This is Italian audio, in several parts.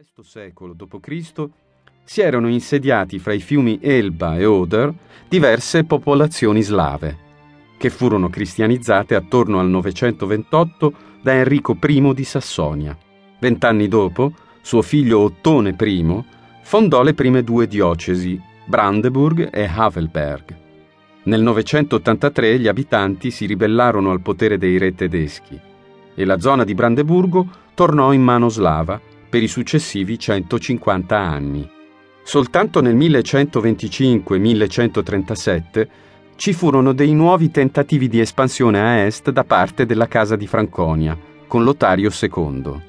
VI secolo d.C. si erano insediati fra i fiumi Elba e Oder diverse popolazioni slave, che furono cristianizzate attorno al 928 da Enrico I di Sassonia. Vent'anni dopo, suo figlio Ottone I fondò le prime due diocesi, Brandeburg e Havelberg. Nel 983 gli abitanti si ribellarono al potere dei re tedeschi e la zona di Brandeburgo tornò in mano slava per i successivi 150 anni. Soltanto nel 1125-1137 ci furono dei nuovi tentativi di espansione a est da parte della Casa di Franconia, con Lotario II.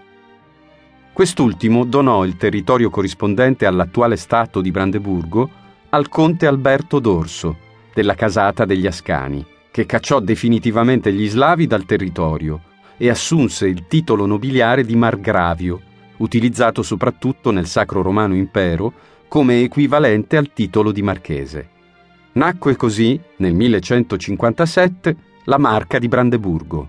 Quest'ultimo donò il territorio corrispondente all'attuale Stato di Brandeburgo al conte Alberto d'Orso, della casata degli Ascani, che cacciò definitivamente gli slavi dal territorio e assunse il titolo nobiliare di margravio, utilizzato soprattutto nel Sacro Romano Impero come equivalente al titolo di marchese. Nacque così, nel 1157, la Marca di Brandeburgo.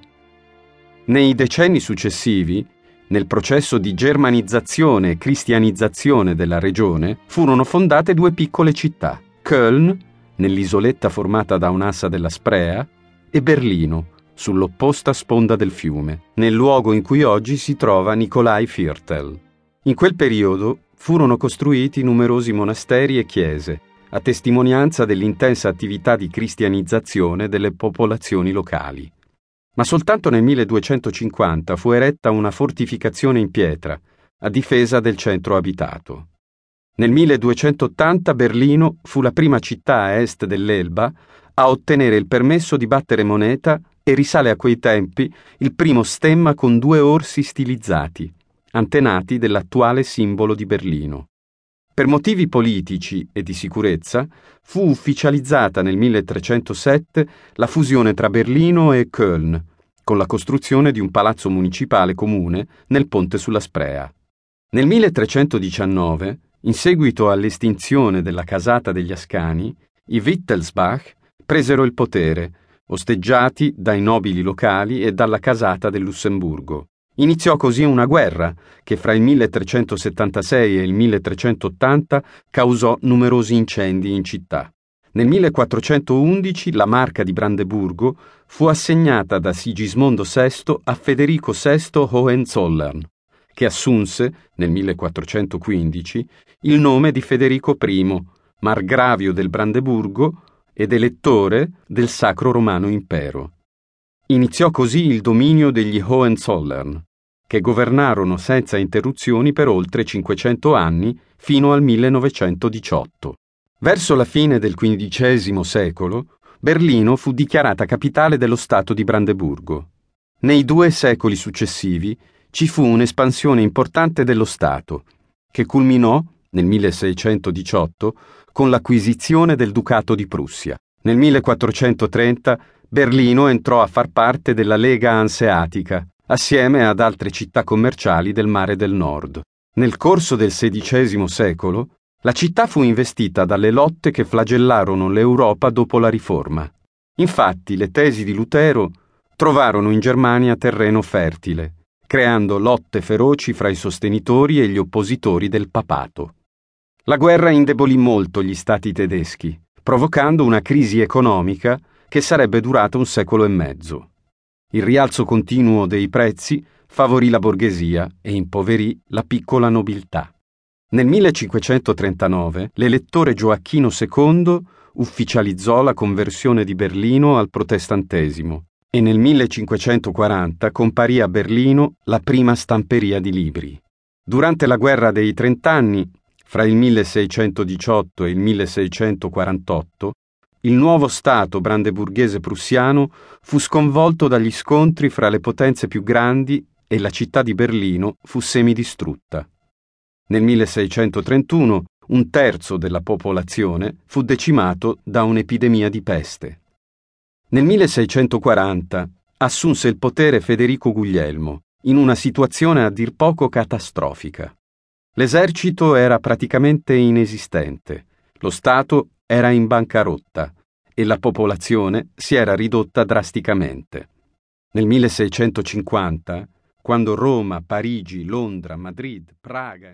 Nei decenni successivi, nel processo di germanizzazione e cristianizzazione della regione, furono fondate due piccole città, Köln, nell'isoletta formata da un'assa della Sprea, e Berlino, sull'opposta sponda del fiume, nel luogo in cui oggi si trova Nikolai Viertel. In quel periodo furono costruiti numerosi monasteri e chiese, a testimonianza dell'intensa attività di cristianizzazione delle popolazioni locali. Ma soltanto nel 1250 fu eretta una fortificazione in pietra, a difesa del centro abitato. Nel 1280 Berlino fu la prima città a est dell'Elba a ottenere il permesso di battere moneta e risale a quei tempi il primo stemma con due orsi stilizzati, antenati dell'attuale simbolo di Berlino. Per motivi politici e di sicurezza fu ufficializzata nel 1307 la fusione tra Berlino e Köln, con la costruzione di un palazzo municipale comune nel ponte sulla Sprea. Nel 1319, in seguito all'estinzione della casata degli Ascani, i Wittelsbach presero il potere osteggiati dai nobili locali e dalla casata del Lussemburgo. Iniziò così una guerra che fra il 1376 e il 1380 causò numerosi incendi in città. Nel 1411 la marca di Brandeburgo fu assegnata da Sigismondo VI a Federico VI Hohenzollern, che assunse, nel 1415, il nome di Federico I, margravio del Brandeburgo, ed elettore del Sacro Romano Impero. Iniziò così il dominio degli Hohenzollern, che governarono senza interruzioni per oltre 500 anni fino al 1918. Verso la fine del XV secolo, Berlino fu dichiarata capitale dello Stato di Brandeburgo. Nei due secoli successivi ci fu un'espansione importante dello Stato, che culminò, nel 1618, con l'acquisizione del Ducato di Prussia. Nel 1430 Berlino entrò a far parte della Lega Anseatica, assieme ad altre città commerciali del Mare del Nord. Nel corso del XVI secolo, la città fu investita dalle lotte che flagellarono l'Europa dopo la Riforma. Infatti, le tesi di Lutero trovarono in Germania terreno fertile, creando lotte feroci fra i sostenitori e gli oppositori del papato. La guerra indebolì molto gli stati tedeschi, provocando una crisi economica che sarebbe durata un secolo e mezzo. Il rialzo continuo dei prezzi favorì la borghesia e impoverì la piccola nobiltà. Nel 1539 l'elettore Gioacchino II ufficializzò la conversione di Berlino al protestantesimo e nel 1540 comparì a Berlino la prima stamperia di libri. Durante la guerra dei trent'anni fra il 1618 e il 1648, il nuovo Stato brandeburghese prussiano fu sconvolto dagli scontri fra le potenze più grandi e la città di Berlino fu semidistrutta. Nel 1631 un terzo della popolazione fu decimato da un'epidemia di peste. Nel 1640 assunse il potere Federico Guglielmo, in una situazione a dir poco catastrofica. L'esercito era praticamente inesistente, lo Stato era in bancarotta e la popolazione si era ridotta drasticamente. Nel 1650, quando Roma, Parigi, Londra, Madrid, Praga